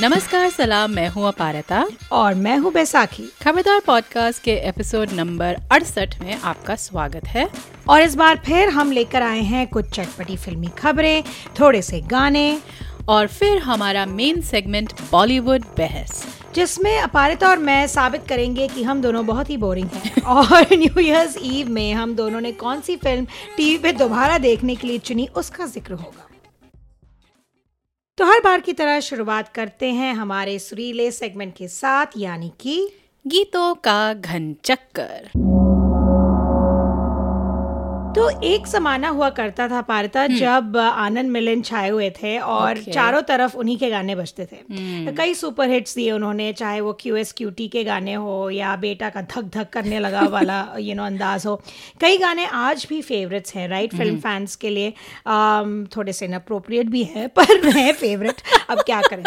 नमस्कार सलाम मैं हूँ अपारता। और मैं हूँ बैसाखी। खबरदार पॉडकास्ट के एपिसोड नंबर अड़सठ में आपका स्वागत है। और इस बार फिर हम लेकर आए हैं कुछ चटपटी फिल्मी खबरें थोड़े से गाने। और फिर हमारा मेन सेगमेंट बॉलीवुड बहस। जिसमें अपारिता और मैं साबित करेंगे कि हम दोनों बहुत ही बोरिंग हैं। और न्यू ईयर्स ईव में हम दोनों ने कौन सी फ़िल्म टीवी पे दोबारा देखने के लिए चुनी उसका ज़िक्र होगा। तो हर बार की तरह शुरुआत करते हैं हमारे सुरीले सेगमेंट के साथ, यानी कि गीतों का घन चक्कर। तो एक समाना हुआ करता था पारता हम्म। जब आनंद मिलन छाए हुए थे और okay. चारों तरफ़ उन्हीं के गाने बजते थे hmm. कई सुपर हिट्स दिए उन्होंने चाहे वो क्यू एस क्यू टी के गाने हो या बेटा का धक धक करने लगा वाला यू नो अंदाज हो कई गाने आज भी फेवरेट्स हैं राइट फ़िल्म फैंस के लिए um, थोड़े से इनअप्रोप्रिएट भी है पर है फेवरेट अब क्या करें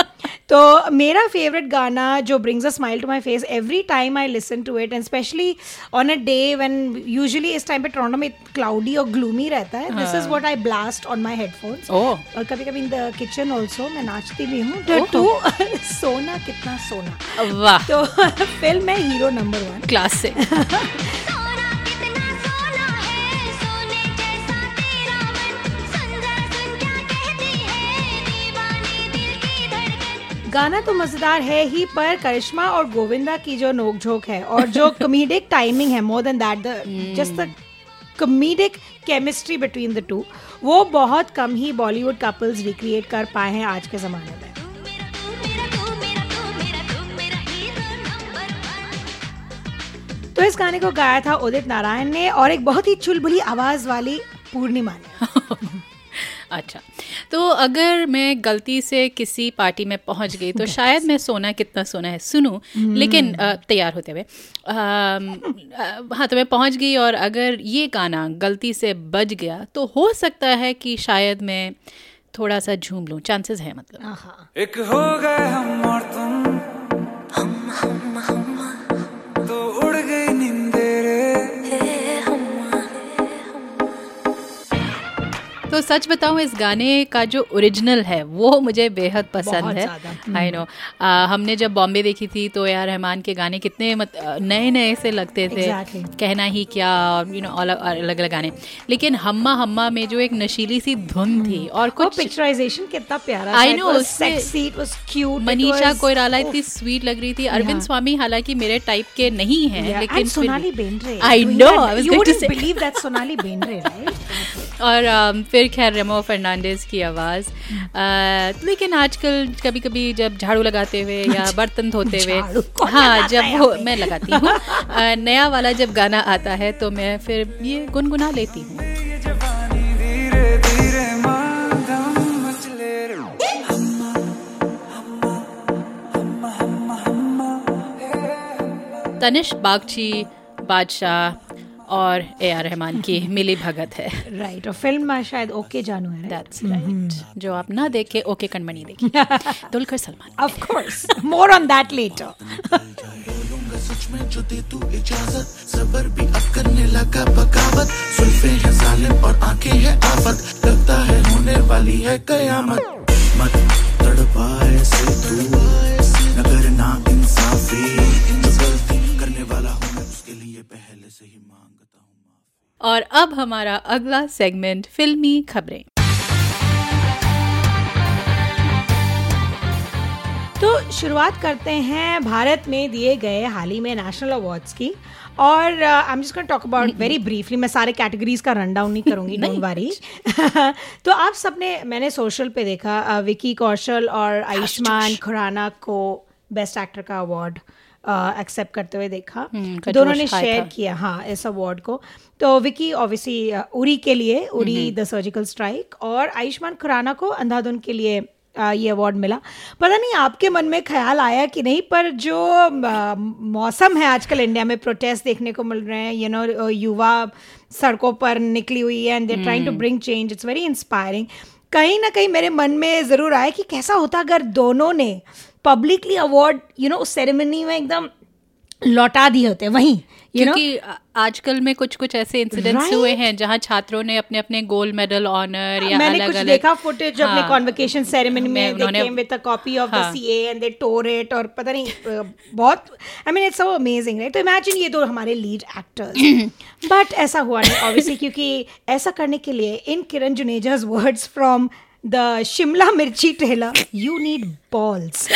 तो मेरा फेवरेट गाना जो brings a smile to my face every time I listen to it and specially on a day when usually इस टाइम पे टोरंटो में क्लाउडी और ग्लूमी रहता है. This is what I blast on my headphones और कभी कभी in the kitchen also मैं नाचती भी हूँ. टू सोना कितना सोना. वाह. तो फ़िल्म है हीरो नंबर वन क्लासिक गाना तो मज़ेदार है ही पर करिश्मा और गोविंदा की जो नोकझोंक है और जो कॉमेडिक टाइमिंग है more than that the just the comedic chemistry between the two वो बहुत कम ही बॉलीवुड कपल्स रिक्रिएट कर पाए हैं आज के ज़माने में। तो इस गाने को गाया था उदित नारायण ने और एक बहुत ही चुलबुली आवाज़ वाली पूर्णिमा ने। अच्छा तो अगर मैं गलती से किसी पार्टी में पहुँच गई तो शायद मैं सोना कितना सोना है सुनूं। हम्म। लेकिन तैयार होते हुए हाँ तो मैं पहुँच गई और अगर ये गाना गलती से बज गया तो हो सकता है कि शायद मैं थोड़ा सा झूम लूँ। चांसेस है मतलब। एक हो गए हम और तुम तो सच बताऊँ इस गाने का जो ओरिजिनल है वो मुझे बेहद पसंद है। I know hmm. हमने जब बॉम्बे देखी थी तो यार रहमान के गाने कितने मत नए नए से लगते थे। Exactly. कहना ही क्या और यू नो अलग अलग गाने। लेकिन हम्मा हम्मा में जो एक नशीली सी धुन थी और कुछ पिक्चराइजेशन कितना प्यारा आई नो मनीषा कोयराला इतनी स्वीट लग रही थी। अरविंद स्वामी हालाँकि मेरे टाइप के नहीं है लेकिन Sonali Bendre I know I was believe that Sonali Bendre right और फिर फिर खैर रेमो फर्नांडिस की आवाज़। लेकिन आजकल कभी कभी जब झाड़ू लगाते हुए या बर्तन धोते हुए हाँ जब वो मैं लगाती हूँ। नया वाला जब गाना आता है तो मैं फिर ये गुनगुना लेती हूँ। तनिष बागची बादशाह। और ए आर रहमान की मिली भगत है राइट और फ़िल्म शायद ओके जानू है दैट्स राइट जो आप ना देखे ओके कणमणि देखी Dulquer Salmaan of course more on that later सच में जो दे तू इजाज़त सबर भी अब करने लगा बगावत सुल्फे है जालिम और आँखें है आफत लगता है होने वाली है कयामत मत तड़पाए से तू न करना इंसाफी जो गलती करने वाला हूँ मैं उसके लिए पहले से ही और अब हमारा अगला सेगमेंट फिल्मी खबरें। तो शुरुआत करते हैं भारत में दिए गए हाल ही में नेशनल अवार्ड्स की और I am just talk about very briefly मैं सारे कैटेगरीज का रन डाउन नहीं करूँगी डोंट वरी तो आप सबने मैंने सोशल पे देखा विकी कौशल और आयुष्मान खुराना को बेस्ट एक्टर का अवार्ड एक्सेप्ट करते हुए देखा। हम्म, दोनों ने शेयर किया हाँ इस अवार्ड को। तो विकी ऑब्वियसली उरी के लिए उरी द सर्जिकल स्ट्राइक और आयुष्मान खुराना को अंधाधुन के लिए आ, ये अवार्ड मिला। पता नहीं आपके मन में ख्याल आया कि नहीं पर जो आ, मौसम है आजकल इंडिया में प्रोटेस्ट देखने को मिल रहे हैं यू नो युवा सड़कों पर निकली हुई है and they trying to bring change it's very inspiring कहीं ना कहीं मेरे मन में ज़रूर आया कि कैसा होता अगर दोनों ने पब्लिकली अवार्ड यू नो उस सेरेमनी में एकदम लौटा दिए होते वहीं you know क्योंकि आजकल में कुछ कुछ ऐसे इंसिडेंट्स Right. हुए हैं जहाँ छात्रों ने अपने अपने गोल्ड मेडल ऑनर या मैंने अलग कुछ अलग देखा फुटेज हाँ, अपने हाँ, कॉन्वोकेशन सेरेमनी में they came with a copy of the हाँ। CA and they tore it और पता नहीं बहुत I mean it's so amazing right तो इमेजिन ये दो हमारे लीड एक्टर्स बट ऐसा हुआ नहीं ऑब्वियसली क्योंकि ऐसा करने के लिए in Kiran Juneja's words from the Shimla Mirchi trailer you need balls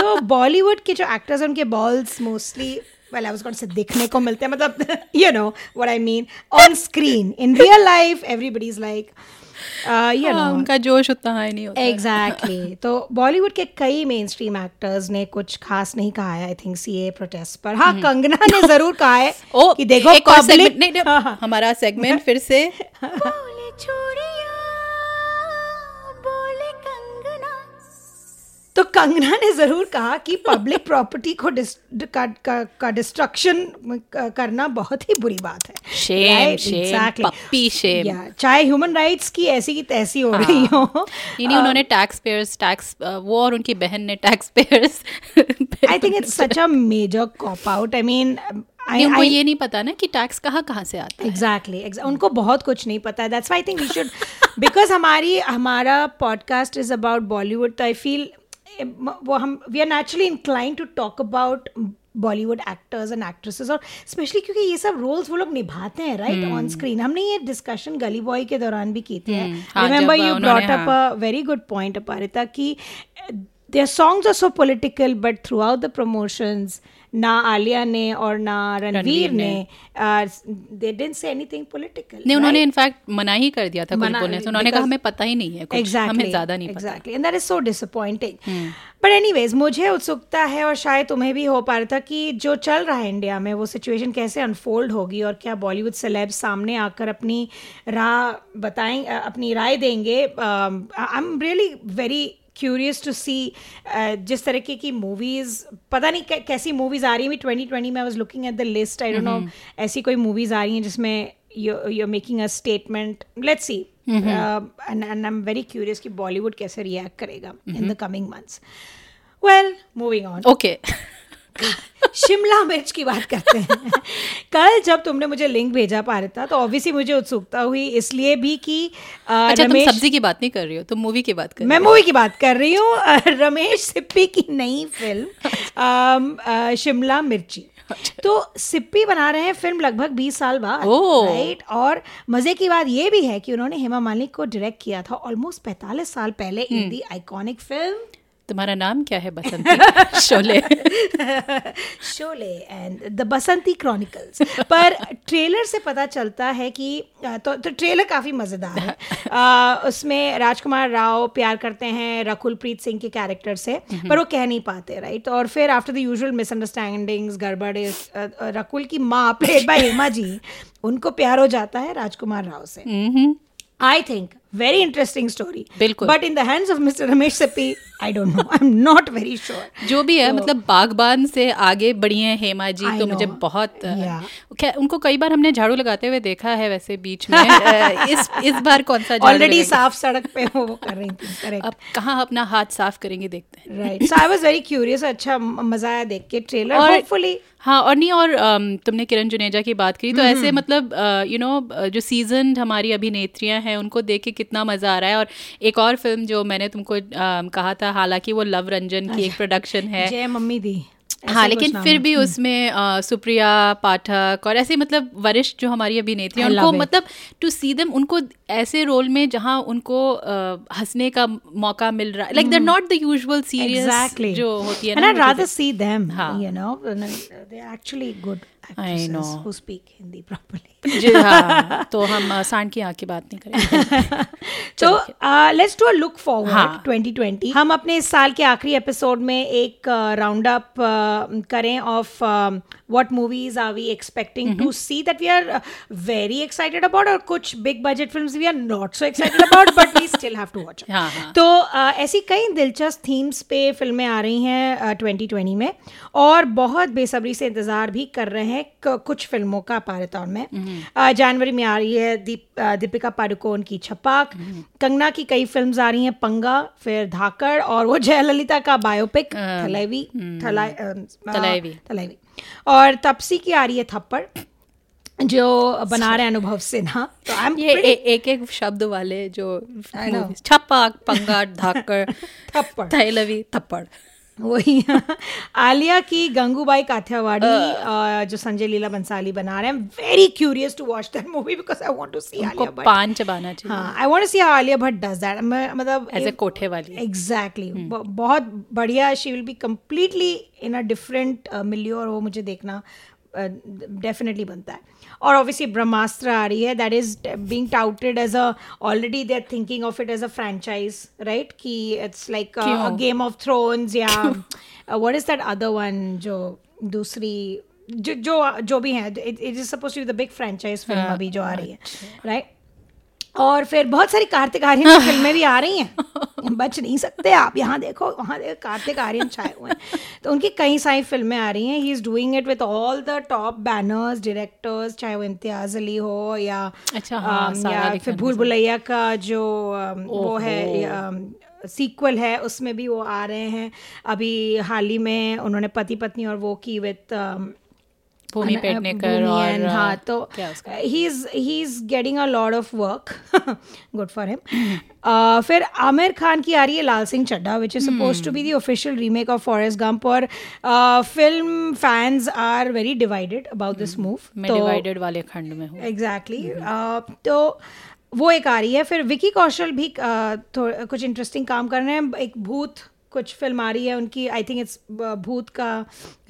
तो बॉलीवुड के जो एक्टर्स हैं उनके balls mostly well I was going से देखने को मिलते हैं मतलब you know what I mean on screen in real life everybody is like you know उनका जोश उतना हाई नहीं होता। Exactly exactly. तो बॉलीवुड के कई मेन स्ट्रीम एक्टर्स ने कुछ खास नहीं कहा है आई थिंक सीए प्रोटेस्ट पर। हाँ कंगना ने ज़रूर कहा है ओ कि देखो एक और segment- नहीं, नहीं, हाँ, हाँ। हमारा सेगमेंट फिर से। बोले तो कंगना ने ज़रूर कहा कि पब्लिक प्रॉपर्टी को का, का, का डिस्ट्रक्शन करना बहुत ही बुरी बात है। Right? Exactly. puppy shame. Yeah, चाहे ह्यूमन राइट्स की ऐसी की तैसी हो रही हो। नहीं नहीं उन्होंने टैक्स पेयर्स टैक्स वो और उनकी बहन ने tax payers I think it's such a major cop out I mean उनको I, ये नहीं पता ना कि टैक्स कहाँ कहाँ से आता है। एग्जैक्टली उनको बहुत कुछ नहीं पता। है that's why think we should because हमारी हमारा पॉडकास्ट इज़ अबाउट बॉलीवुड तो आई फील वो हम we are naturally incline to talk about Bollywood actors and actresses और स्पेशली क्योंकि ये सब रोल्स वो लोग निभाते हैं राइट ऑन स्क्रीन हमने ये डिस्कशन गली बॉय के दौरान भी की थी। Remember you brought up a very good point Aparita कि their songs are so political but throughout the promotions ना आलिया ने और ना रणवीर ने। ने। They didn't say anything political नहीं उन्होंने इनफैक्ट मना ही कर दिया था कुछ बोलने से उन्होंने कहा हमें पता ही नहीं है कुछ exactly, हमें ज़्यादा नहीं पता। Exactly and that is so disappointing but anyways मुझे उत्सुकता है और शायद तुम्हें भी हो पा रहा था कि जो चल रहा है इंडिया में वो सिचुएशन कैसे अनफोल्ड होगी और क्या बॉलीवुड सेलेब सामने आकर अपनी राह बताएँ अपनी राय देंगे। I am really very curious to see जिस तरीके की मूवीज़ पता नहीं कै- कैसी मूवीज़ आ रही हैं ट्वेंटी ट्वेंटी में I was looking at the list I don't know ऐसी कोई मूवीज़ आ रही हैं जिसमें you are making a statement let's see and I am very curious कि बॉलीवुड कैसे रिएक्ट करेगा in the coming months well moving on okay Shimla Mirch की बात करते हैं। कल जब तुमने मुझे लिंक भेजा पा रहा था तो ऑब्वियसली मुझे उत्सुकता हुई इसलिए भी कि अच्छा तुम रमेश सब्ज़ी की बात नहीं कर रही हो तुम मूवी की बात कर मैं मूवी की बात कर रही हूँ रमेश सिप्पी की नई फ़िल्म शिमला मिर्ची। तो सिप्पी बना रहे हैं फ़िल्म लगभग 20 साल बाद राइट और मज़े की बात ये भी है कि उन्होंने हेमा मालिक को डायरेक्ट किया था ऑलमोस्ट 45 साल पहले इन दी आइकॉनिक फ़िल्म तुम्हारा नाम क्या है Basanti? Sholay. Sholay and the Basanti chronicles पर ट्रेलर से पता चलता है कि तो, तो ट्रेलर काफ़ी मज़ेदार है। अ, उसमें राजकुमार राव प्यार करते हैं रकुल प्रीत सिंह के कैरेक्टर से पर वो कह नहीं पाते राइट और फिर आफ्टर द यूजुअल मिसअंडरस्टैंडिंग्स गड़बड़ रकुल की माँ प्लेड बाय हेमा जी उनको प्यार हो जाता है राजकुमार राव से। I think very interesting story बिल्कुल। But in the hands of mister Ramesh Sippy I don't know I am not very sure जो भी है so, मतलब बागबान से आगे बढ़ी हैं हेमा जी I तो know, मुझे बहुत Yeah. उनको कई बार हमने झाड़ू लगाते हुए देखा है वैसे बीच में इस इस बार कौन सा ऑलरेडी साफ़ सड़क पे वो कर रही थी करेक्ट अब कहाँ अपना हाथ साफ़ करेंगे देखते हैं। Right so I was very curious अच्छा मज़ा आया देख के ट्रेलर होपफुली हाँ और नहीं और तुमने किरण जुनेजा की बात करी तो ऐसे मतलब यू नो जो सीज़न हमारी अभिनेत्रियाँ हैं उनको देख के कितना मज़ा आ रहा है। और एक और फ़िल्म जो मैंने तुमको कहा था हालाँकि वो लव रंजन की एक प्रोडक्शन है। जय मम्मी दी। हाँ लेकिन फिर भी उसमें सुप्रिया पाठक और ऐसे मतलब वरिष्ठ जो हमारी अभिनेत्री हैं उनको मतलब टू सी देम उनको ऐसे रोल में जहाँ उनको हंसने का मौका मिल रहा है like they not the usual serious जो होती है And ना I'd वो rather चीज़ें। see them, हाँ. you know. and then They're actually good जी हाँ, तो हम सांड की आँख की बात नहीं करेंगे। तो let's do a look forward 2020 हम अपने इस साल के आखिरी एपिसोड में एक राउंड uh, अप uh, करें of what movies are we expecting to see that we are very excited about और कुछ big budget films we are not so excited about but we still have to watch तो uh, ऐसी कई दिलचस्प themes पे फ़िल्में आ रही हैं ट्वेंटी uh, में और बहुत बेसब्री से इंतज़ार भी कर रहे हैं कुछ फ़िल्मों का पारित में। mm-hmm. जनवरी में आ रही है दीप दीपिका पादुकोण की छपाक। कंगना की कई फिल्म्स आ रही हैं पंगा फिर धाकड़ और वो जयललिता का बायोपिक थलेवी थला- अ, तलैवी। तलैवी और तपसी की आ रही है थप्पड़ जो बना रहे अनुभव सिन्हा। तो आई एम ये ए, एक एक शब्द वाले जो छपाक पंगा धाकड़ थप्पड़। थैलवी थप्पड़। वही। आलिया की गंगूबाई काठियावाड़ी अ, जो संजय लीला बंसाली बना रहे हैं very curious to watch that movie because I want to see Alia Bhatt. पान चबाना चाहिए। हाँ I want to see Alia Bhatt does that मतलब एज ए कोठे वाली एग्जैक्टली बहुत बढ़िया she will be completely in a different milieu और वो मुझे देखना डेफिनेटली बनता है। और ऑब्वियसली ब्रह्मास्त्र आ रही है that is being touted as a already they are thinking of it as a franchise right कि it's like? Game of Thrones या what is that other one जो दूसरी जो जो जो भी है it is suppose to be the big franchise film अभी जो आ रही है राइट और फिर बहुत सारी कार्तिक आर्यन की फ़िल्में भी आ रही हैं। बच नहीं सकते आप। यहाँ देखो वहाँ देखो कार्तिक आर्यन छाए हुए हैं। तो उनकी कई सारी फ़िल्में आ रही हैं। He is doing it with all the top banners directors चाहे वो इम्तियाज़ अली हो या अच्छा, हाँ, या फिर भूल भुलैया का जो अम, वो है सीक्वल है उसमें भी वो आ रहे हैं। अभी हाल ही में उन्होंने पति पत्नी और वो की विथ भूमि पेडनेकर और हाँ तो he is he is getting a lot of work good for him फिर आमिर खान की आ रही है Lal Singh Chaddha which is supposed to be the official remake of Forrest Gump और film fans are very divided about this move मैं divided वाले खंड में हूँ। एग्जैक्टली तो वो एक आ रही है फिर विकी कौशल भी कुछ इंटरेस्टिंग काम कर रहे हैं एक भूत कुछ फ़िल्म आ रही है उनकी आई थिंक इट्स भूत का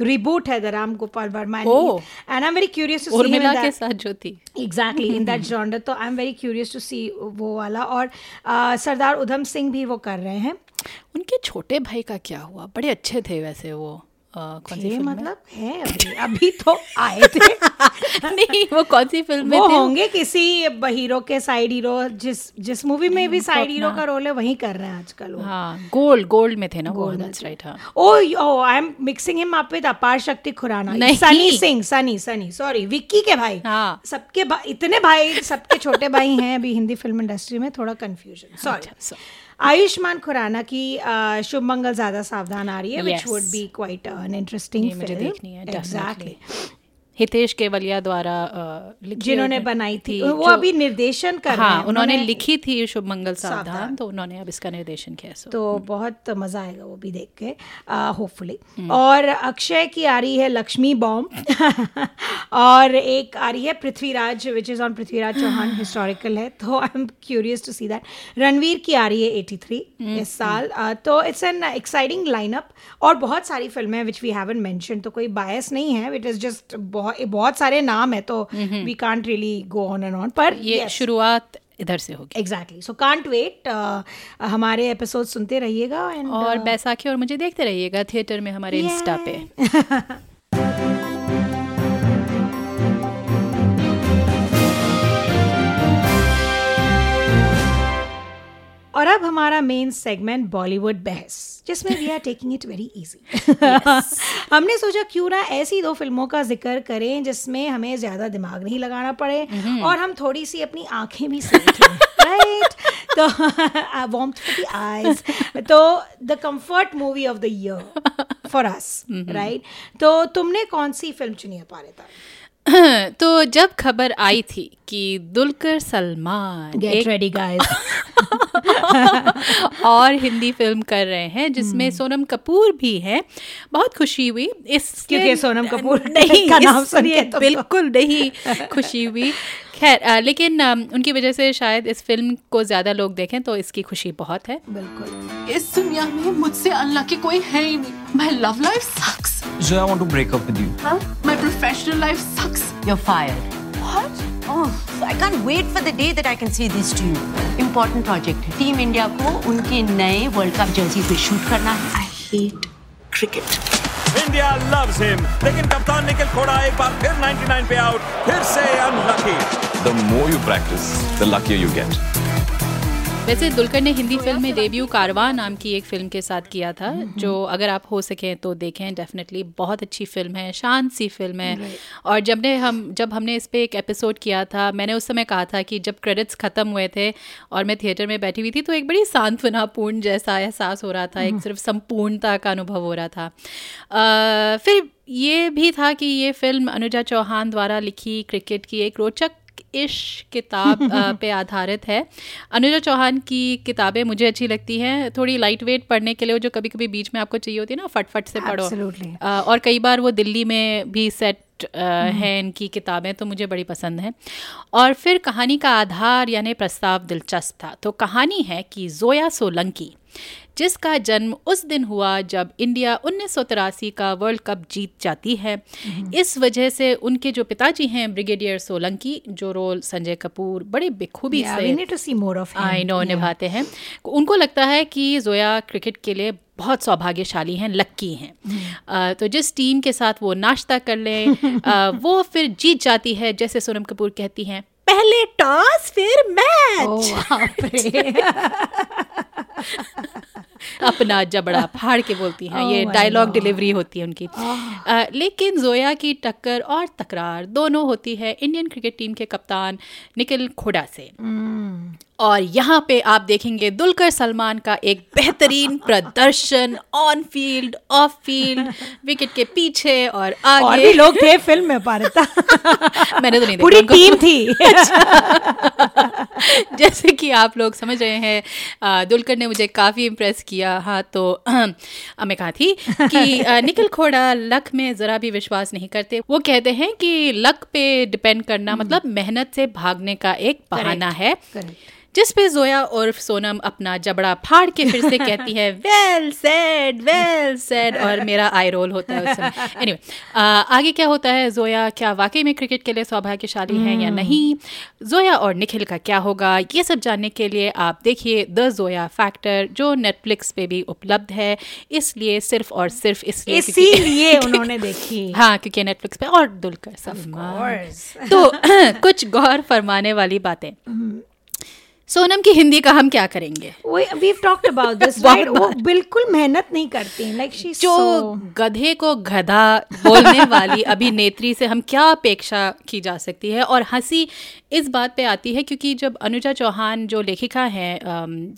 रिबूट है the Ram Gopal Varma. And I am very curious to see Urmila के साथ जो थी। एग्जैक्टली इन दैट जॉनर तो I am very curious to see वो वाला। और uh, सरदार उधम सिंह भी वो कर रहे हैं। उनके छोटे भाई का क्या हुआ? बड़े अच्छे थे वैसे वो। कौन सी फ़िल्म मतलब है अभी अभी तो आए थे। नहीं वो कौन सी फ़िल्म में थे? होंगे किसी हीरो के साइड हीरो जिस जिस मूवी में भी साइड हीरो का रोल है वही कर रहे हैं आजकल वो। हाँ गोल्ड गोल्ड में थे ना गोल्ड दैट्स राइट हाँ। Oh O I am mixing him up with Apar Shakti Khurana. Sunny Singh Sunny Sunny sorry Vicky के भाई। हाँ। सबके इतने भाई सबके छोटे भाई हैं अभी हिंदी फ़िल्म इंडस्ट्री में थोड़ा कंफ्यूजन सॉरी अच्छा, so- आयुष्मान खुराना की शुभ मंगल ज़्यादा सावधान आ रही है which would be quite an interesting मुझे देखनी है एग्जैक्टली हितेश केवलिया द्वारा जिन्होंने बनाई थी वो अभी निर्देशन कर रहे हाँ। हैं उन्होंने लिखी थी शुभ मंगल सावधान। तो उन्होंने अब इसका निर्देशन किया सो तो बहुत मज़ा आएगा वो भी देख के होपफुली और अक्षय की आ रही है लक्ष्मी बॉम्ब और एक आ रही है Prithviraj which is on Prithviraj Chauhan historical है तो I am curious to see that Ranveer की आ रही है 83 इस साल तो इट्स एन एक्साइटिंग लाइनअप और बहुत सारी फ़िल्में विच वी हैवन मेंशन तो कोई बायस नहीं है इट इज़ जस्ट बहुत बहुत बहुत सारे नाम है तो we can't really go on and on पर ये yes. शुरुआत इधर से होगी। एग्जैक्टली सो कांट वेट हमारे एपिसोड सुनते रहिएगा एंड और बैसाखी और मुझे देखते रहिएगा थिएटर में हमारे इंस्टा पे। हमारा मेन सेगमेंट बॉलीवुड बहस जिसमें we are taking it very easy हमने सोचा क्यों ना ऐसी दो फ़िल्मों का ज़िक्र करें जिसमें हमें ज़्यादा दिमाग नहीं लगाना पड़े और हम थोड़ी सी अपनी आँखें भी सेक राइट तो वार्मथ फॉर द आईज तो the comfort movie of the year for us right तो तुमने कौन सी फ़िल्म चुनी है पारिता? तो जब खबर आई थी कि Dulquer Salmaan get ready guys और हिंदी फ़िल्म कर रहे हैं जिसमें सोनम कपूर भी है। बहुत खुशी हुई। इस क्योंकि सोनम कपूर नहीं का नाम सुनिए तो- बिल्कुल नहीं खुशी हुई। खैर लेकिन उनकी वजह से शायद इस फ़िल्म को ज़्यादा लोग देखें तो इसकी खुशी बहुत है बिल्कुल इस दुनिया में मुझसे अनलकी कोई है ही नहीं my love life sucks I want to break up with you. My professional life sucks You're fired. What? Oh, I can't wait for the day that I can say this to you. Important project है. Team India को उनके नए world cup jersey पे shoot करना है. I hate cricket. India loves him लेकिन कप्तान निखिल खोड़ा एक बार फिर 99 पे आउट फिर से unlucky The more you practice, the luckier you get. वैसे दुलकर ने हिंदी फ़िल्म में डेब्यू कारवां नाम की एक फ़िल्म के साथ किया था जो अगर आप हो सकें तो देखें डेफिनेटली बहुत अच्छी फ़िल्म है शांत सी फ़िल्म है। और जब ने हम जब हमने इस पर एक एपिसोड किया था मैंने उस समय कहा था कि जब क्रेडिट्स ख़त्म हुए थे और मैं थिएटर में बैठी हुई थी तो एक बड़ी सांत्वनापूर्ण जैसा एहसास हो रहा था एक सिर्फ़ संपूर्णता का अनुभव हो रहा था। अ, फिर ये भी था कि ये फ़िल्म अनुजा चौहान द्वारा लिखी क्रिकेट की एक रोचक इश किताब पे आधारित है। अनुजा चौहान की किताबें मुझे अच्छी लगती हैं। थोड़ी लाइट वेट पढ़ने के लिए जो कभी कभी बीच में आपको चाहिए होती है ना फटफट से पढ़ो। Absolutely. और कई बार वो दिल्ली में भी सेट हैं इनकी किताबें तो मुझे बड़ी पसंद हैं। और फिर कहानी का आधार यानी प्रस्ताव दिलचस्प था। तो कहानी है कि जोया सोलंकी जिसका जन्म उस दिन हुआ जब इंडिया उन्नीस सौ तिरासी का वर्ल्ड कप जीत जाती है। इस वजह से उनके जो पिताजी हैं ब्रिगेडियर सोलंकी जो रोल संजय कपूर बड़े बेखूबी Yeah, से. I know. निभाते हैं। उनको लगता है कि जोया क्रिकेट के लिए बहुत सौभाग्यशाली हैं लक्की हैं। तो जिस टीम के साथ वो नाश्ता कर लें वो फिर जीत जाती है जैसे सोनम कपूर कहती हैं पहले टॉस फिर मैच Oh। अपना जबड़ा फाड़ के बोलती हैं Oh ये डायलॉग डिलीवरी होती है उनकी। अ, लेकिन जोया की टक्कर और तकरार दोनों होती है इंडियन क्रिकेट टीम के कप्तान निखिल खोड़ा से। और यहाँ पे आप देखेंगे दुलकर सलमान का एक बेहतरीन प्रदर्शन on field off field wicket के पीछे और आगे। और भी लोग थे फ़िल्म में पारता मैंने तो नहीं पूरी टीम थी। जैसे कि आप लोग समझ रहे हैं दुलकर ने मुझे काफ़ी इम्प्रेस किया। हाँ तो मैं कहा थी कि निखिल खोड़ा लक में ज़रा भी विश्वास नहीं करते। वो कहते हैं कि लक पे डिपेंड करना मतलब मेहनत से भागने का एक बहाना है। Correct. जिस पे जोया और सोनम अपना जबड़ा फाड़ के फिर से कहती है वेल सेड वेल सेड और मेरा आई रोल होता है उस समय। एनीवे आगे क्या होता है? जोया क्या वाकई में क्रिकेट के लिए सौभाग्यशाली हैं या नहीं? जोया और निखिल का क्या होगा? ये सब जानने के लिए आप देखिए द जोया फैक्टर जो नेटफ्लिक्स पे भी उपलब्ध है। इसलिए सिर्फ़ और सिर्फ़ इसलिए इसीलिए उन्होंने देखी। हाँ क्योंकि नेटफ्लिक्स पे और दुलकर course. तो कुछ गौर फरमाने वाली बातें। सोनम की हिंदी का हम क्या करेंगे? We talked about this right वो बिल्कुल मेहनत नहीं करती लाइक शी जो गधे को गधा बोलने वाली अभिनेत्री से हम क्या अपेक्षा की जा सकती है? और हँसी इस बात पे आती है क्योंकि जब अनुजा चौहान जो लेखिका हैं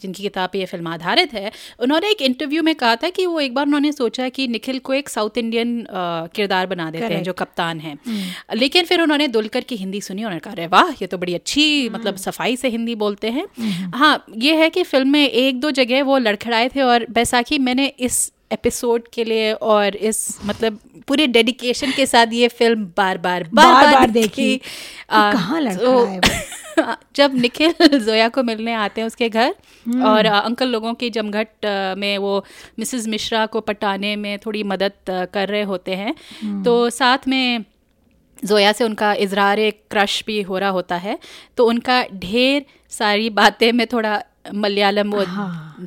जिनकी किताब पे ये फ़िल्म आधारित है उन्होंने एक इंटरव्यू में कहा था कि वो एक बार उन्होंने सोचा कि निखिल को एक साउथ इंडियन किरदार बना देते हैं जो कप्तान हैं। लेकिन फिर उन्होंने दुलकर की हिंदी सुनी उन्होंने कहा अरे वाह ये तो बड़ी अच्छी मतलब सफ़ाई से हिंदी बोलते हैं। हाँ। ये है कि फ़िल्म में एक दो जगह वो लड़खड़ाए थे और बैसाखी मैंने इस एपिसोड के लिए और इस मतलब पूरे डेडिकेशन के साथ ये फ़िल्म बार बार बार बार बार, बार देखी। आ, कहाँ तो- जब निखिल जोया को मिलने आते हैं उसके घर और अ, अंकल लोगों की जमघट में वो मिसेस मिश्रा को पटाने में थोड़ी मदद कर रहे होते हैं। तो साथ में जोया से उनका इजहार क्रश भी हो रहा होता है तो उनका ढेर सारी बातें में थोड़ा मलयालम वो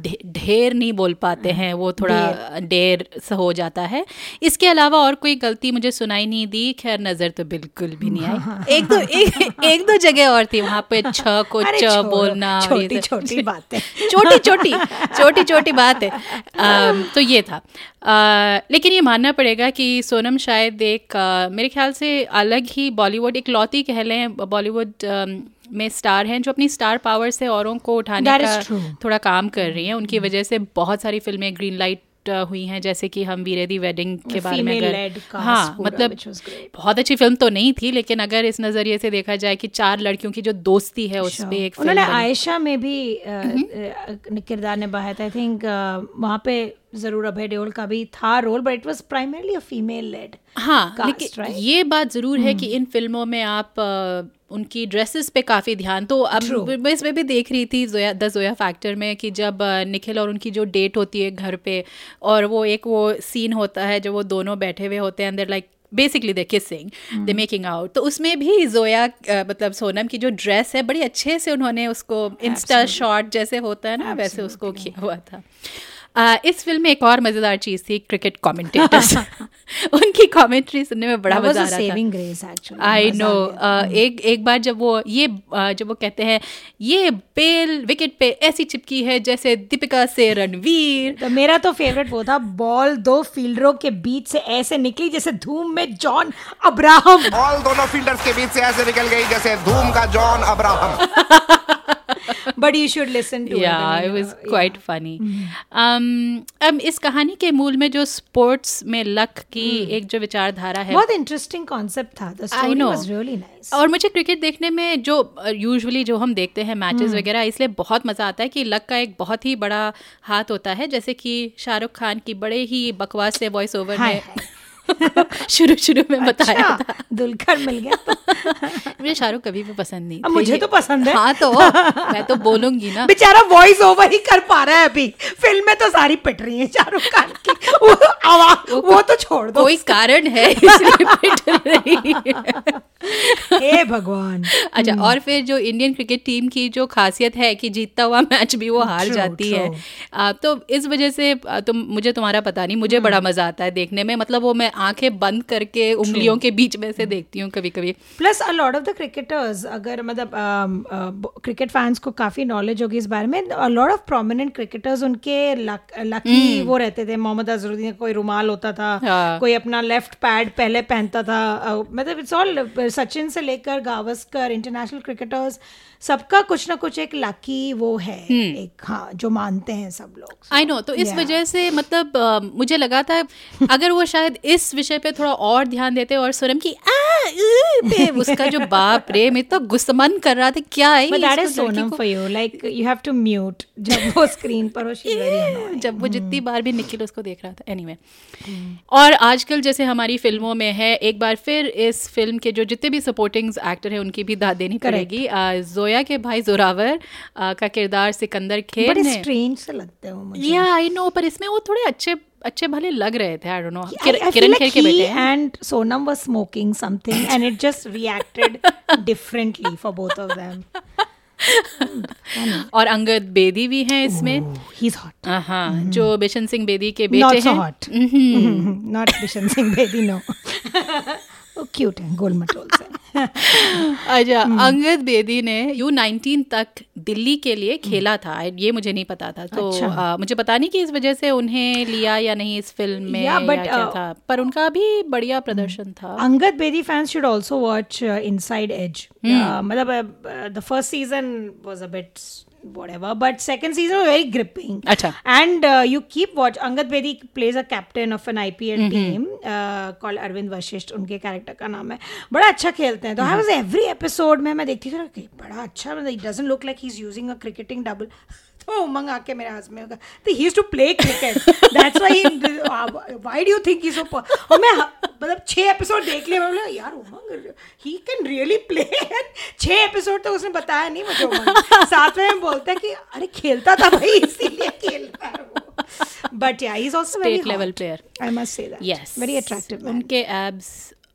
ढे- ढेर नहीं बोल पाते हैं वो थोड़ा ढेर। सा हो जाता है। इसके अलावा और कोई गलती मुझे सुनाई नहीं दी खैर नज़र तो बिल्कुल भी नहीं आई। एक दो एक, एक दो जगह और थी वहाँ पे छ को च बोलना छोटी। छोटी बातें। छोटी छोटी छोटी छोटी बात। है तो ये था। लेकिन ये मानना पड़ेगा कि सोनम शायद एक मेरे ख्याल से अलग ही बॉलीवुड एक लौती कह लें बॉलीवुड में स्टार हैं जो अपनी स्टार पावर से औरों को उठाने That का थोड़ा काम कर रही हैं। उनकी वजह से बहुत सारी फ़िल्में ग्रीन लाइट हुई हैं जैसे कि हम वीरे दी वेडिंग के बारे में अगर हाँ मतलब. बहुत अच्छी फ़िल्म तो नहीं थी लेकिन अगर इस नज़रिए से देखा जाए कि चार लड़कियों की जो दोस्ती है उस पे एक फ़िल्म उन्होंने आयशा में भी अ, अ, किरदार निभाया था। आई थिंक वहाँ पे ज़रूर अभय देओल का भी था role but it was primarily a female led हाँ लेकिन right? ये बात ज़रूर है कि इन फ़िल्मों में आप अ, उनकी ड्रेसेस पे काफ़ी ध्यान तो अब मैं इसमें भी देख रही थी जोया द जोया फैक्टर में कि जब निखिल और उनकी जो डेट होती है घर पे और वो एक वो सीन होता है जो वो दोनों बैठे हुए होते हैं अंदर like basically the kissing the making out तो उसमें भी जोया मतलब सोनम की जो ड्रेस है बड़ी अच्छे से उन्होंने उसको इंस्टा शॉट जैसे होता है ना वैसे उसको किया हुआ था। आ, इस फ़िल्म में एक और मज़ेदार चीज़ थी क्रिकेट कमेंटेटर्स उनकी कमेंट्री सुनने में बड़ा मज़ा आ रहा था। saving grace actually. I know एक एक बार जब वो ये uh, जब वो कहते हैं ये बेल विकेट पे ऐसी चिपकी है जैसे दीपिका से रणवीर. तो मेरा तो फेवरेट वो था बॉल दो फील्डरों के बीच से ऐसे निकली जैसे धूम में जॉन अब्राहम बॉल दोनों फील्डर्स के बीच से ऐसे निकल गई जैसे धूम का John Abraham but you should listen to yeah it was quite funny um अब इस कहानी के मूल में जो स्पोर्ट्स में लक की एक जो विचारधारा है बहुत इंटरेस्टिंग कॉन्सेप्ट था. The story was really nice और मुझे क्रिकेट देखने में जो यूजुअली जो हम देखते हैं मैचेस वगैरह इसलिए बहुत मज़ा आता है कि लक का एक बहुत ही बड़ा हाथ होता है जैसे कि शाहरुख खान की बड़े ही बकवास से वॉइस ओवर ने शुरू शुरू में बताया था। अच्छा दुलकर मिल गया तो। मुझे शाहरुख कभी भी पसंद नहीं मुझे तो पसंद है। हाँ तो मैं तो बोलूँगी ना। बेचारा वॉइस ओवर ही कर पा रहा है अभी। फ़िल्म में तो सारी पिट रही है शाहरुख खान की। वो आवाज़ वो तो छोड़ दो कोई कारण है इसलिए पिट रही है। हे भगवान। अच्छा और फिर जो इंडियन क्रिकेट टीम की जो खासियत है कि जीतता हुआ मैच भी वो हार True, जाती है। true. आ, तो इस वजह से तुम मुझे तुम्हारा पता नहीं मुझे बड़ा मज़ा आता है देखने में। मतलब वो मैं आँखें बंद करके उंगलियों के बीच में से देखती हूँ कभी कभी plus a lot of the cricketers अगर मतलब क्रिकेट फैंस को काफ़ी नॉलेज होगी इस बारे में a lot of prominent cricketers उनके लकी वो रहते थे। मोहम्मद अजरुद्दीन कोई रुमाल होता था हाँ। कोई अपना लेफ़्ट पैड पहले पहनता था मतलब इट्स ऑल सचिन से लेकर गावस्कर इंटरनेशनल क्रिकेटर्स सबका कुछ ना कुछ एक लकी वो है hmm. एक हाँ जो मानते हैं सब लोग आई नो तो इस Yeah. वजह से मतलब आ, मुझे लगा था अगर वो शायद इस विषय पे थोड़ा और ध्यान देते और सुरम की आ उ, पे उसका जो बाप रे मैं तो गुस्मन कर रहा था क्या है But that इस is लड़की Sonam को- for you. Like you have to mute जब वो स्क्रीन पर हो. जब वो जितनी बार भी निखिल उसको देख रहा था एनीवे और आजकल जैसे हमारी फ़िल्मों में है एक बार फिर इस फ़िल्म के जो जितने भी सपोर्टिंग एक्टर है उनकी भी दाद देनी पड़ेगी आ, होया कि भाई जोरावर आ, का किरदार सिकंदर खेर स्ट्रेंज से लगते हैं मुझे। या आई नो पर इसमें वो थोड़े अच्छे अच्छे भले लग रहे थे I don't know Kiran Kher के बेटे and Sonam was smoking something and it just reacted differently for both of them और अंगद बेदी भी हैं इसमें। ही इज़ हॉट हाँ जो बिशन सिंह बेदी के बेटे हैं। Not so hot not Bishan Singh Bedi no वो क्यूट है गोल मटोल से। अच्छा अंगद बेदी ने यू नाइनटीन तक दिल्ली के लिए खेला था ये मुझे नहीं पता था। तो अच्छा। आ, मुझे पता नहीं कि इस वजह से उन्हें लिया या नहीं इस फ़िल्म में Yeah, but, या क्या uh, था पर उनका भी बढ़िया प्रदर्शन था। Angad Bedi also watch uh, Inside Edge. Uh, मतलब the first season was a bit whatever, but second season was very gripping. Achha. And uh, you keep watch. Angad Bedi plays a captain of an IPL mm-hmm. team uh, called Arvind Vashisht. उनके character का नाम है बड़ा अच्छा खेलते हैं तो I was every episode में मैं देखती थी बड़ा अच्छा मतलब it doesn't look like he is using a cricketing double तो उमंग आके मेरे हाथ में होगा। तो he used to play cricket that's why why do you think he so और मैं मतलब छह एपिसोड देख मैं बोला यार Umang he can really play छह एपिसोड तो उसने बताया नहीं मुझे उमंग। सातवें में बोलता है कि अरे खेलता था भाई इसीलिए खेल रहा है वो. But yeah he is also very State level player. I must say that yes very attractive उनके एब्स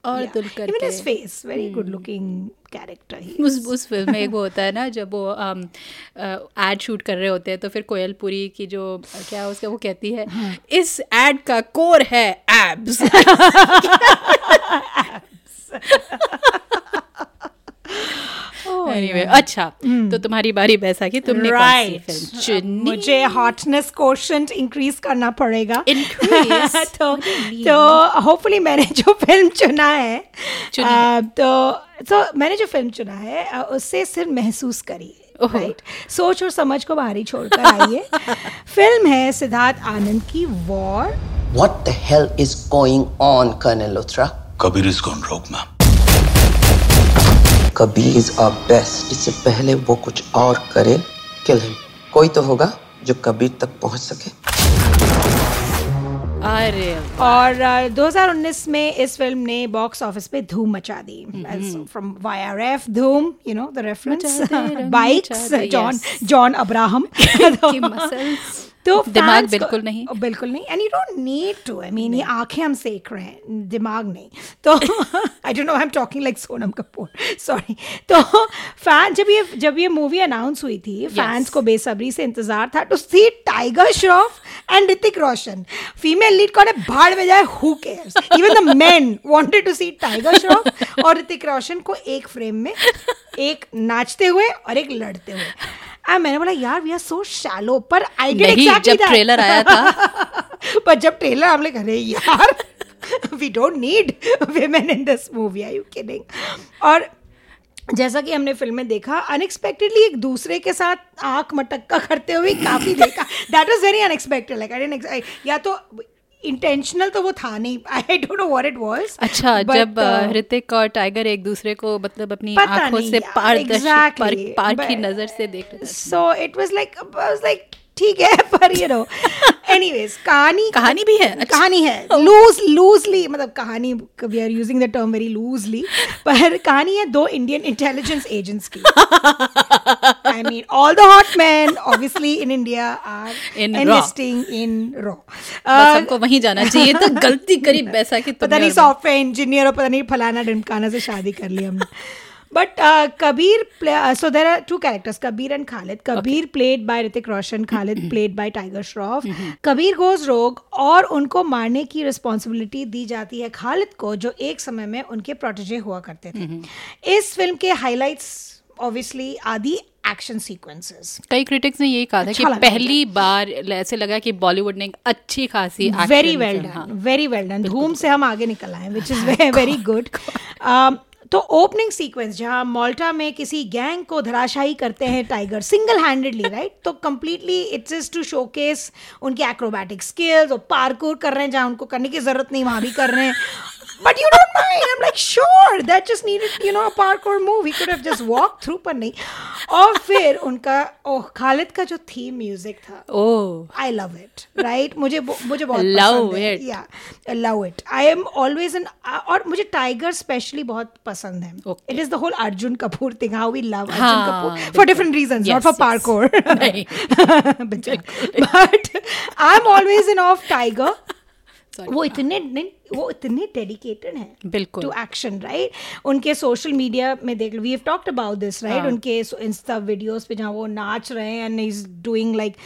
और yeah. Dulquer even his face very good looking character he उस उस फ़िल्म में एक वो होता है ना जब वो एड शूट कर रहे होते हैं तो फिर कोयलपुरी की जो क्या उसका वो कहती है हाँ। इस एड का कोर है एब्स anyway, अच्छा तो तुम्हारी बारी बैसाखी तुमने कौन सी फ़िल्म चुनी मुझे हॉटनेस कोशेंट इंक्रीज करना पड़ेगा। Increase? तो तो होपफुली मैंने जो फ़िल्म चुना है चुनी। आ, तो तो मैंने जो फ़िल्म चुना है उससे सिर्फ़ महसूस करिए ओहो। राइट सोच और समझ को बाहर ही छोड़कर आइए। फ़िल्म है सिद्धार्थ आनंद की War What the hell is going on, Colonel Luthra? Kabir is gone rogue, ma'am. Kabir is our best. इससे पहले वो कुछ और करे किल हिम। कोई तो होगा जो कबीर तक पहुँच सके। अरे और आ, 2019 में इस फ़िल्म ने बॉक्स ऑफ़िस पे धूम मचा दी। From YRF Dhoom you know the reference bikes John John Abraham तो दिमाग बिल्कुल नहीं। बिल्कुल नहीं and you don't need to I mean ये आँखें हम सेक रहे हैं दिमाग नहीं। तो I don't know I am talking like Sonam Kapoor sorry तो फ़ैन जब ये जब ये मूवी अनाउंस हुई थी फैंस को बेसब्री से इंतज़ार था to see Tiger Shroff and Hrithik Roshan female lead कौन है? भाड़ में जाए who cares even the men wanted to see Tiger Shroff और ऋतिक रोशन को एक फ्रेम में एक नाचते हुए और एक लड़ते हुए। आ, मैंने बोला यार वी आर सो शैलो पर आई डिड एग्जैक्टली जब ट्रेलर आया था। पर जब ट्रेलर हम लोग अरे यार we don't need women in this movie are you kidding और जैसा कि हमने फ़िल्म में देखा अनएक्सपेक्टेडली एक दूसरे के साथ आँख मटक्का करते हुए काफ़ी देखा। That was very unexpected like I didn't yeah तो इंटेंशनल तो वो था नहीं. I don't know what it was अच्छा but, जब अ, ऋतिक और टाइगर एक दूसरे को मतलब अपनी आँखों से पारदर्शी exactly, पार की but- नज़र से देख रहे थे। So it was like I was like ठीक है पर यू नो एनीवेज कहानी कहानी भी है अच्छा। कहानी है. लूज लूजली मतलब कहानी we are using the term very loosely पर कहानी है दो इंडियन इंटेलिजेंस एजेंट्स की. I mean all the hot men obviously in India are investing in raw हमको वहीं जाना चाहिए तो गलती करी वैसा कि पता नहीं सॉफ्टवेयर इंजीनियर और पता नहीं फलाना ढिमकाना से शादी कर ली हमने। But Kabir so there are two characters Kabir and Khalid Kabir played by Hrithik Roshan Khalid played by Tiger Shroff Kabir goes rogue और उनको मारने की रिस्पॉन्सिबिलिटी दी जाती है खालिद को जो एक समय में उनके प्रोटेजे हुआ करते थे। इस फ़िल्म के हाईलाइट्स ऑब्वियसली आदि एक्शन सीक्वेंसेस कई क्रिटिक्स ने यही कहा था कि अच्छा पहली बार ऐसे लगा कि बॉलीवुड ने एक अच्छी खासी very well. Done very well done Dhoom से हम आगे निकल आए विच इज़ वेरी गुड तो ओपनिंग सीक्वेंस जहाँ माल्टा में किसी गैंग को धराशाही करते हैं टाइगर सिंगल हैंडेडली राइट तो completely it's is to showcase उनकी एक्रोबैटिक स्किल्स और पार्कोर कर रहे हैं जहाँ उनको करने की ज़रूरत नहीं, वहाँ भी कर रहे हैं। But you don't mind I am like sure that just needed you know a parkour move he could have just walk through पर नहीं और फिर उनका ओह खालिद का जो थीम म्यूज़िक था oh I love it right मुझे वो- मुझे बहुत Love पसंद है। it. Yeah love it I am always an और मुझे टाइगर स्पेशली बहुत पसंद है। Okay. It is the whole Arjun Kapoor thing how we love Arjun हाँ, कपूर फॉर बिल्कुल. Different reasons not Yes, for yes. Parkour नहीं। But I am always in of Tiger Sorry. वो इतने वो इतने डेडिकेटेड हैं बिल्कुल। टू एक्शन राइट उनके सोशल मीडिया में देख लो we have talked about this right हाँ। उनके इंस्टा वीडियोस पे जहाँ वो नाच रहे हैं and he is doing like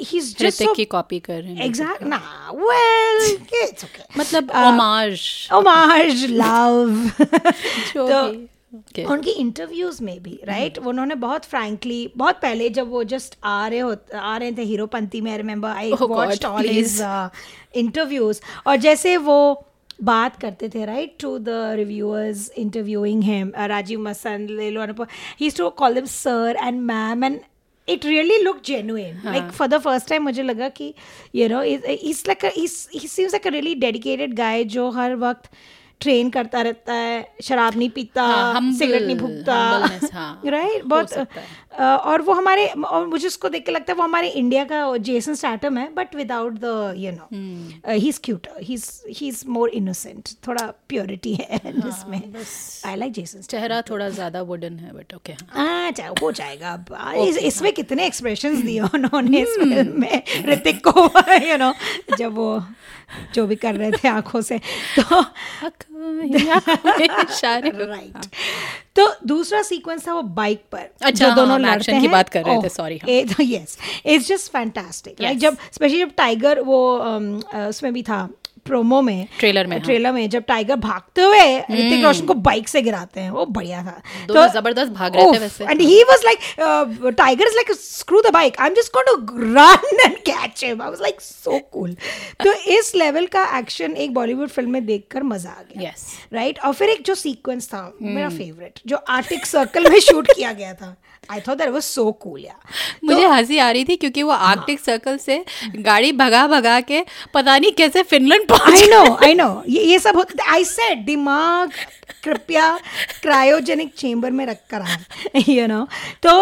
he is just की कॉपी कर रहे हैं एग्जैक्ट ना वेल इट्स ओके मतलब ओमाज ओमाज लव तो Okay. उनकी इंटरव्यूज़ में भी राइट right? उन्होंने बहुत फ्रैंकली बहुत पहले जब वो जस्ट आ रहे हो आ रहे थे हीरोपंती में I remember I watched all his interviews और जैसे वो बात करते थे right to the reviewers interviewing him Rajeev Masand ले लो he to call them sir and ma'am and it really look genuine like for the first time मुझे लगा कि you know is like he seems like a really dedicated guy जो हर वक्त train करता रहता है शराब नहीं पीता हाँ, सिगरेट नहीं भूखता। हाँ, राइट हो बहुत और वो हमारे और मुझे उसको देख के लगता है वो हमारे इंडिया का जेसन स्टैटम है but without the you know he is cute he is more innocent थोड़ा प्योरिटी है हाँ, इसमें आई लाइक जेसन चेहरा थोड़ा ज़्यादा वुडन है बट ओके हाँ। हाँ चाहे हो जाएगा अब। इसमें कितने एक्सप्रेशंस दिए उन्होंने इस फ़िल्म में ऋतिक को यू नो जब वो जो भी कर रहे थे आँखों से। तो राइट तो दूसरा सीक्वेंस था वो बाइक पर अच्छा, जो दोनों हाँ, लड़ते की बात कर रहे थे, हाँ। ए- yes it's just fantastic like जब स्पेशली जब टाइगर वो उसमें भी था प्रोमो में ट्रेलर में, ट्रेलर हाँ। में जब टाइगर भागते हुए ऋतिक रोशन को बाइक से गिराते हैं वो बढ़िया था दोनों ज़बरदस्त भाग रहे थे वैसे। And he was like Tiger is like screw the bike I am just going to run and catch him I was like so cool तो इस लेवल का एक्शन एक बॉलीवुड फ़िल्म में देखकर मज़ा आ गया Yes. राइट और फिर एक जो सीक्वेंस था मेरा. फेवरेट जो आर्टिक सर्कल में शूट किया गया था I thought that was so cool yeah मुझे हँसी आ रही थी क्योंकि वो आर्कटिक सर्कल से गाड़ी भगा भगा के पता नहीं कैसे फिनलैंड पहुँच आई नो आई नो ये ये सब होता आई सेड दिमाग कृपया क्रायोजेनिक चेंबर में रख कर आए यू नो तो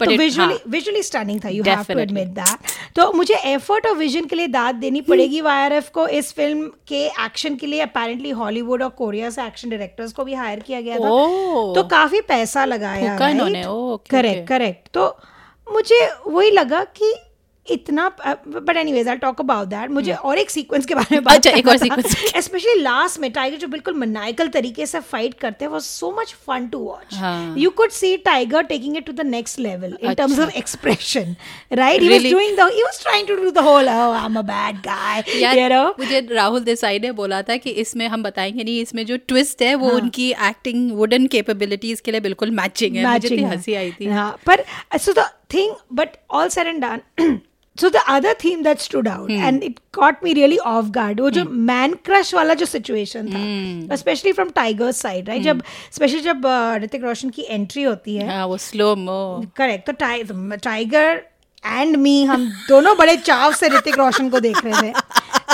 तो विजुअली. विजुअली स्टनिंग था you have to admit that तो मुझे एफर्ट और विजन के लिए दाद देनी पड़ेगी वाईआरएफ को। इस फ़िल्म के एक्शन के लिए अपेरेंटली हॉलीवुड और कोरिया से एक्शन डायरेक्टर्स को भी हायर किया गया था। Oh. तो काफ़ी पैसा लगाया करेक्ट करेक्ट तो मुझे वही लगा कि इतना but anyways I talk about that मुझे और एक सीक्वेंस के बारे में बात अच्छा, एक और sequence. स्पेशली लास्ट में टाइगर जो बिल्कुल मनाइकल तरीके से फाइट करते हैं वो so much fun to watch हाँ. You could see Tiger taking it to the next level in terms of expression right he was doing the he was trying to do the whole oh I am a bad guy you know मुझे राहुल देसाई ने बोला था कि इसमें हम बताएँगे नहीं इसमें जो ट्विस्ट है हाँ। वो उनकी एक्टिंग वुडन कैपेबिलिटीज के लिए बिल्कुल मैचिंग है। मुझे हँसी आई थी। हाँ पर so the thing but all said and done so the other theme that stood out. And it caught me really off guard वो जो मैन क्रश वाला जो सिचुएशन. था specially from Tiger's side right जब स्पेशली जब ऋतिक रोशन की entry होती है वो स्लो मो करेक्ट तो टाइ- टाइगर एंड मी हम दोनों बड़े चाव से ऋतिक रोशन को देख रहे थे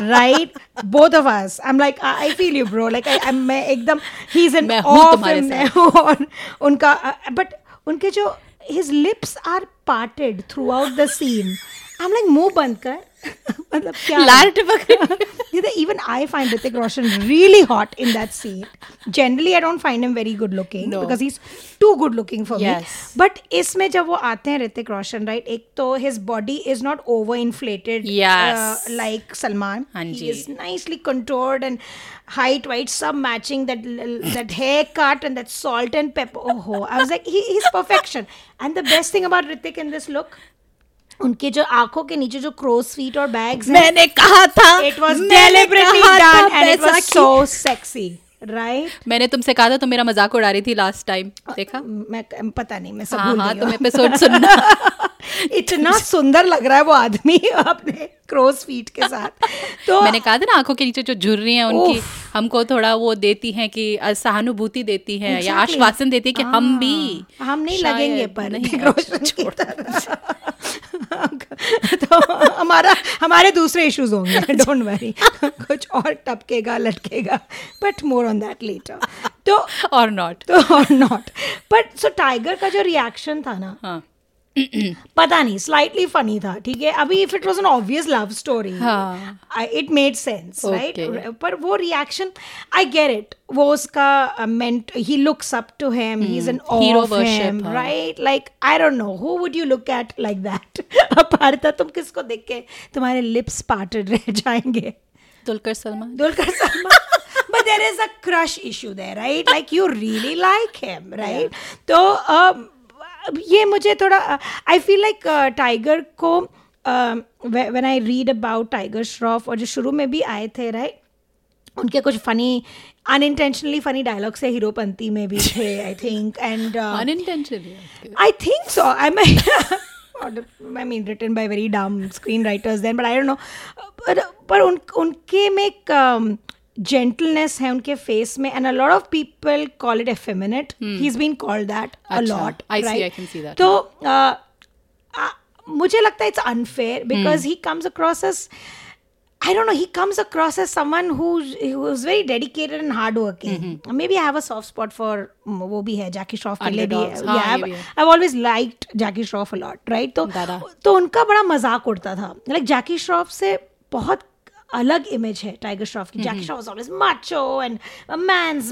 right both of us I am like I feel you bro like I मैं एकदम ही इज़ तुम्हारे साथ। और उनका बट उनके जो his lips are parted throughout the scene I am like मुँह बंद कर मतलब क्या लार टपक even I find Hrithik Roshan really hot in that scene. Generally, I don't find him very good looking No. because he's too good looking for Yes. me. But इसमें जब वो आते हैं ऋतिक रोशन राइट एक तो his body is not over inflated Yes. like Salman. हाँ He ji. is nicely contoured and height weight सब matching that that haircut and that salt and pepper. Oh, I was like he, he's perfection. And the best thing about Hrithik in this look. उनके जो आँखों के नीचे जो cross feet और bags मैंने कहा था it was मैंने deliberately कहा था, done and it was Baisakhi. so sexy right? मैंने तुमसे कहा था तुम मेरा मज़ाक उड़ा रही थी लास्ट टाइम देखा? मैं पता नहीं मैं सब हाँ भूल हाँ गई तुम एपिसोड सुनना। इतना सुंदर लग रहा है वो आदमी अपने क्रॉस फीट के साथ। तो मैंने कहा था ना आँखों के नीचे जो झुर्री हैं उनकी हमको थोड़ा वो देती हैं कि सहानुभूति देती हैं या आश्वासन देती है कि हम भी हाँ, हम नहीं लगेंगे पर नहीं, ऋतिक रोशन की तरह। तो हमारा हमारे दूसरे इश्यूज़ होंगे डोंट वरी कुछ और टपकेगा लटकेगा but more on that later तो और नॉट तो और नॉट बट सो टाइगर का जो रिएक्शन था ना हाँ. पता नहीं स्लाइटली फनी था ठीक है? अभी if it was an obvious love story. It made sense right पर वो रिएक्शन आई गेट इट वो उसका meant he looks up to him he is an of him. Right like I don't know who would you look at like that अपारता तुम किसको देख के तुम्हारे lips parted रह जाएँगे? Dulquer Salman. Dulquer Salman. but there is a crush issue there, right? Like you really like him, right? तो um, ये मुझे थोड़ा आई फील लाइक टाइगर को when I read about Tiger Shroff और जो शुरू में भी आए थे राइट उनके कुछ फनी अनइंटेंशनली फनी डायलॉग्स से हीरोपंती में भी थे I think and unintentionally I think so. I mean, I mean, written by very dumb screenwriters then, but I don't know. But, पर उन उनके में एक um, gentleness है उनके face में and a lot of people call it effeminate. He's been called that a अच्छा, lot. I see, right? I can see that. तो uh, uh, मुझे लगता है it's unfair because he comes across as I don't know. He comes across as someone who's who's very dedicated and hardworking. Mm-hmm. Maybe I have a soft spot for mm, वो भी है जैकी श्रॉफ के लिए भी है. हाँ, Yeah, I've, I've always liked Jackie Shroff a lot, right? तो तो उनका बड़ा मज़ाक उड़ता था. Like जैकी श्रॉफ से बहुत अलग इमेज है टाइगर श्रॉफ की। Jackie Shroff was always macho and a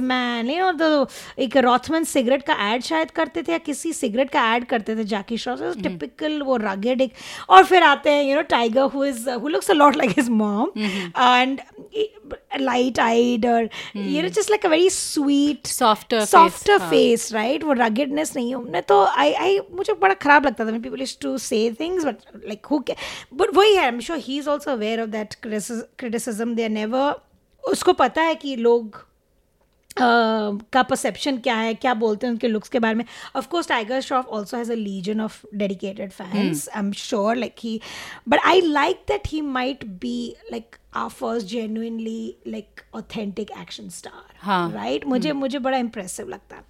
man you know the एक रॉथमन सिगरेट का एड शायद करते थे या किसी सिगरेट का एड करते थे जैकी श्रॉफ टिपिकल वो रगेड एक। और फिर आते हैं you know Tiger who is who looks a lot like his mom and light eyed और you know just like a very sweet Softer soft face face right वो रगेडनेस नहीं है। ना तो आई आई मुझे बड़ा खराब लगता था। People is to say things but like who but वही है I am sure he is also aware of that criticism they are never उसको पता है कि लोग का परसेप्शन क्या है क्या बोलते हैं उनके लुक्स के बारे में? Of course Tiger Shroff also has a legion of dedicated fans I am sure like he but I like that he might be like our first genuinely like authentic action star हाँ. Right मुझे मुझे बड़ा impressive लगता है।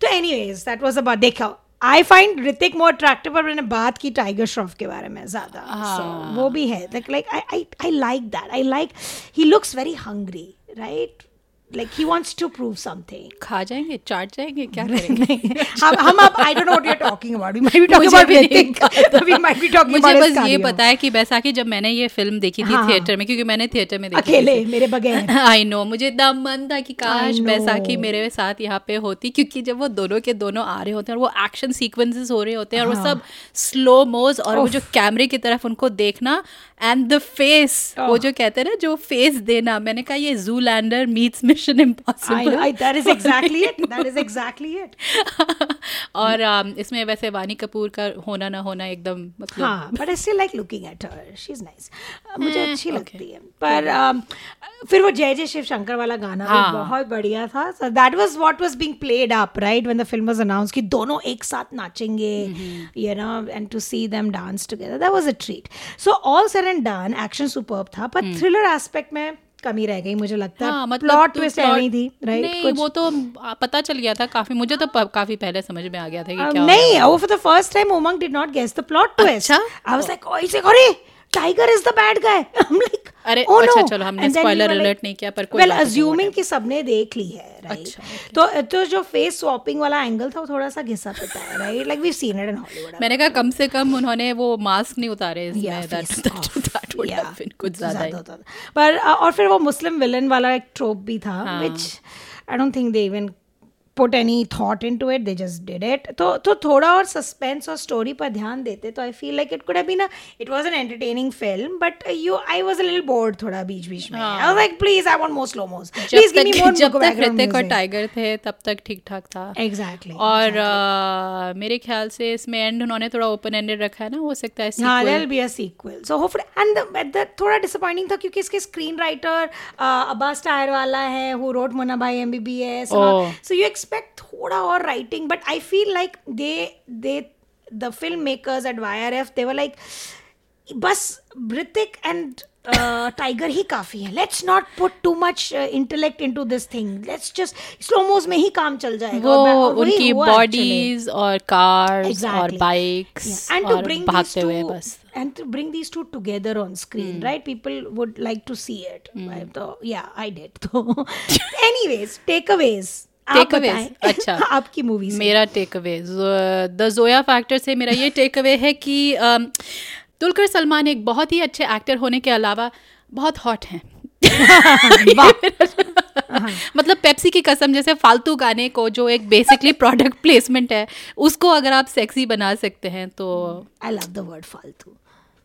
तो anyways that was about देखा I find Hrithik more attractive पर मैंने बात की टाइगर श्रॉफ के बारे में ज़्यादा so, वो भी है like I like that I like he looks very hungry right like he wants to prove something. खा जाएँगे चाट जाएँगे क्या करेंगे? हम हम अब I don't know what you're talking about. We might be talking मुझे about भी नहीं Ritik पता। we might be talking मुझे बस ये पता है कि बैसाखी जब मैंने ये फ़िल्म देखी थी हाँ, हाँ। थिएटर में क्योंकि मैंने थिएटर में देखी अकेले मेरे बगैर। आई नो मुझे इतना मन था कि काश know. बैसाखी मेरे साथ यहाँ पे होती क्योंकि जब वो दोनों के दोनों आ रहे होते हैं और वो एक्शन सीक्वेंसेस हो रहे होते हैं और वो हाँ। सब स्लो मोज और वो जो कैमरे की तरफ़ उनको देखना एंड द फेस वो Oh. जो कहते हैं ना जो फेस देना मैंने कहा ये Zoolander meets Mission Impossible I, that is exactly it that is exactly it. और um, इसमें वैसे वानी कपूर का होना ना होना एकदम मतलब but I still like looking at her she is nice मुझे Eh, अच्छी okay. लगती है। पर um, फिर वो जय जय शिव शंकर वाला गाना हाँ. भी बहुत बढ़िया था so that was what was being played up right when the film was announce कि दोनों एक साथ नाचेंगे. You know and to see them dance together that was a treat so all said and done action superb था पर thriller aspect में कमी रह गई मुझे लगता. हाँ, है मतलब प्लॉट ट्विस्ट नहीं थी राइट नहीं कुछ? वो तो पता चल गया था काफ़ी मुझे तो काफ़ी पहले समझ में आ गया था कि Um, क्या नहीं वो for the first time Umang did not guess the plot twist? I was like ओए से अरे Tiger is the bad guy I like अरे, oh अच्छा, no. चलो, हमने alert like- नहीं किया, पर कोई नहीं, assuming कि सबने देख ली है राइट अच्छा, तो तो जो फेस स्वैपिंग वाला एंगल था वो थोड़ा सा घिसा पिटा है right like we seen it in Hollywood मैंने कहा कम से कम उन्होंने वो मास्क नहीं उतारे इसमें would Yeah, have been कुछ ज़्यादा होता पर और फिर वो मुस्लिम विलन वाला एक ट्रोप भी था। Which I don't think they even put any thought into it they just did it तो तो थोड़ा और सस्पेंस और स्टोरी पर ध्यान देते तो I feel like it could have been it was an entertaining film but you I was a little bored थोड़ा बीच बीच में I was like please I want more slow mos please give me more जब तक ऋतिक और tiger थे तब तक ठीक ठाक था। एग्जैक्टली और आ, मेरे ख्याल से इसमें एंड उन्होंने थोड़ा ओपन एंडेड रखा है ना हो सकता है हाँ be a sequel so hopefully and the, but the थोड़ा disappointing था क्योंकि इसके screen writer Abbas Tyrewala है who wrote मुन्ना भाई एमबीबीएस Oh. so एक्सपेक्ट थोड़ा और writing but I feel like they they the film makers at Y R F they were like बस Hrithik and Tiger ही काफ़ी है। Let's not put too much intellect into this thing let's just slow mos में ही काम चल जाएगा। उनकी बॉडीज और कार और बाइक्स एंड टू ब्रिंग भागते हुए बस। And to bring these two together on screen right people would like to see it तो या आई डेट तो एनी वेज टेक अवेज आप अवे अच्छा। आपकी मूवी मेरा takeaway the Zoya factor से मेरा ये टेक अवे है कि दुलकर सलमान एक बहुत ही अच्छे एक्टर होने के अलावा बहुत हॉट हैं। मतलब पेप्सी की कसम जैसे फालतू गाने को जो एक बेसिकली प्रोडक्ट प्लेसमेंट है उसको अगर आप सेक्सी बना सकते हैं तो आई लव the word फालतू फालतू फालतू।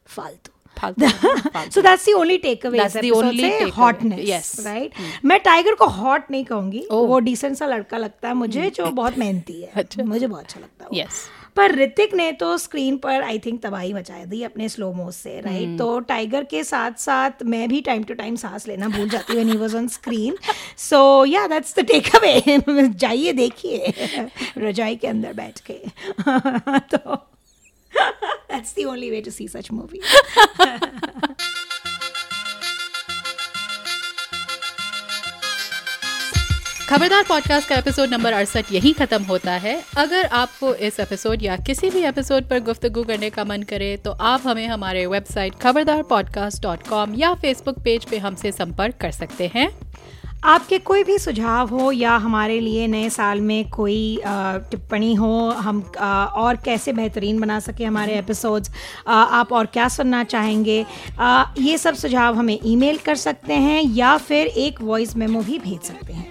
फालतू। so that's the only takeaway That's the only takeaway. hotness Yes. Hmm. right मैं टाइगर को हॉट नहीं कहूँगी Oh. वो डिसेंट सा लड़का लगता है मुझे जो बहुत मेहनती है अच्छा। मुझे बहुत अच्छा लगता है। Yes. पर ऋतिक ने तो स्क्रीन पर आई थिंक तबाही मचाई दी अपने स्लो मोस से राइट Hmm. तो टाइगर के साथ साथ मैं भी टाइम टू टाइम सांस लेना भूल जाती he was on screen so या दैट्स द टेक अवे जाइए देखिए रजाई के अंदर बैठ के तो that's the only way to see such movie Khabardaar podcast का एपिसोड नंबर अड़सठ यहीं खत्म होता है। अगर आपको इस एपिसोड या किसी भी एपिसोड पर गुफ्तगू करने का मन करे तो आप हमें हमारे website Khabardaar podcast dot com या फेसबुक पेज पे हमसे संपर्क कर सकते हैं। आपके कोई भी सुझाव हो या हमारे लिए नए साल में कोई टिप्पणी हो, हम और कैसे बेहतरीन बना सके हमारे एपिसोड्स आप और क्या सुनना चाहेंगे ये सब सुझाव हमें ईमेल कर सकते हैं या फिर एक वॉइस मेमो भी भेज सकते हैं।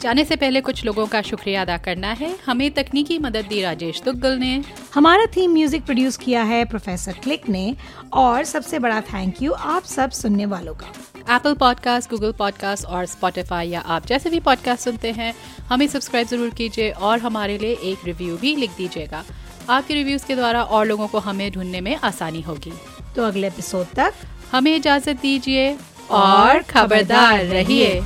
जाने से पहले कुछ लोगों का शुक्रिया अदा करना है। हमें तकनीकी मदद दी राजेश दुग्गल ने। हमारा थीम म्यूज़िक प्रोड्यूस किया है प्रोफेसर क्लिक ने और सबसे बड़ा थैंक यू आप सब सुनने वालों का। एप्पल पॉडकास्ट गूगल पॉडकास्ट और स्पॉटिफाई या आप जैसे भी पॉडकास्ट सुनते हैं हमें सब्सक्राइब ज़रूर कीजिए और हमारे लिए एक रिव्यू भी लिख दीजिएगा। आपके रिव्यूज़ के द्वारा और लोगों को हमें ढूँढने में आसानी होगी। तो अगले एपिसोड तक हमें इजाज़त दीजिए और खबरदार रहिए।